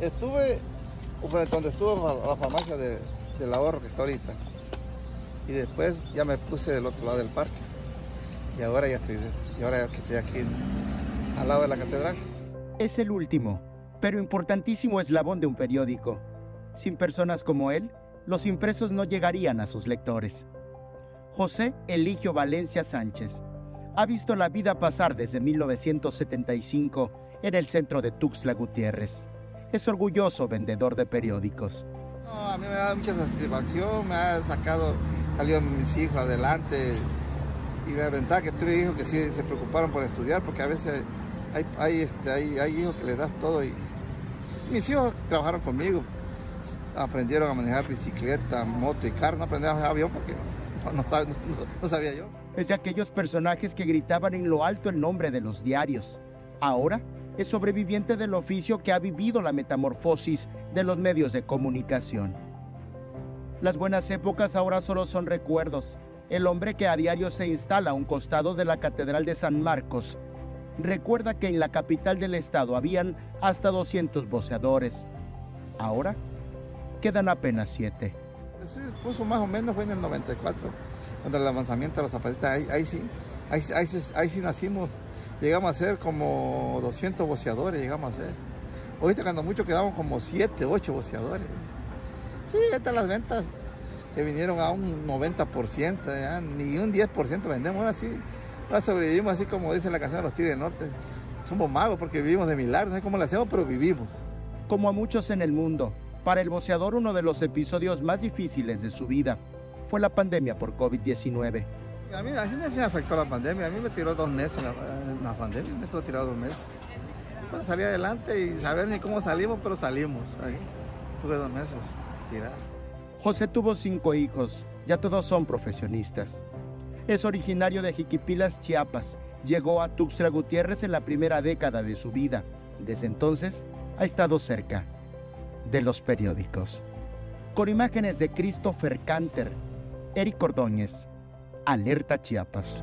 Estuve donde estuvo la farmacia de, del ahorro que está ahorita. Y después ya me puse del otro lado del parque. Y ahora ya estoy, y ahora que estoy aquí al lado de la catedral. Es el último, pero importantísimo eslabón de un periódico. Sin personas como él, los impresos no llegarían a sus lectores. José Eligio Valencia Sánchez ha visto la vida pasar desde 1975 en el centro de Tuxtla Gutiérrez. Es orgulloso vendedor de periódicos. a mí me da mucha satisfacción, me ha sacado, salido mis hijos adelante y la ventaja que tuve hijos que sí se preocuparon por estudiar porque a veces hay, hay, este, hay, hay hijos que les das todo y mis hijos trabajaron conmigo, aprendieron a manejar bicicleta, moto y carro, no aprendieron a manejar avión porque no, sabía yo. Es de aquellos personajes que gritaban en lo alto el nombre de los diarios. Ahora es sobreviviente del oficio que ha vivido la metamorfosis de los medios de comunicación. Las buenas épocas ahora solo son recuerdos. El hombre que a diario se instala a un costado de la Catedral de San Marcos recuerda que en la capital del estado habían hasta 200 voceadores. Ahora quedan apenas 7. Sí, puso más o menos fue en el 94, cuando el lanzamiento de los zapatistas, ahí, sí, ahí, ahí, sí nacimos, llegamos a ser como 200 boceadores, llegamos a ser. Ahorita cuando mucho quedamos como 7, 8 boceadores. Sí, estas las ventas que vinieron a un 90%, ni un 10% vendemos, ahora sí, ahora sobrevivimos así como dice la canción de los Tigres Norte. Somos magos porque vivimos de milagros, no sé cómo lo hacemos, pero vivimos. Como a muchos en el mundo, para el boceador uno de los episodios más difíciles de su vida fue la pandemia por COVID-19. A mí, me afectó la pandemia, a mí me tiró dos meses la, pandemia, me estuvo tirado dos meses. Pues salí adelante y saber ni cómo salimos, pero salimos. tuve dos meses tirado. José tuvo cinco hijos, ya todos son profesionistas. Es originario de Jiquipilas, Chiapas. Llegó a Tuxtla Gutiérrez en la primera década de su vida. Desde entonces ha estado cerca de los periódicos. Con imágenes de Christopher Canter, Eric Ordóñez, Alerta Chiapas.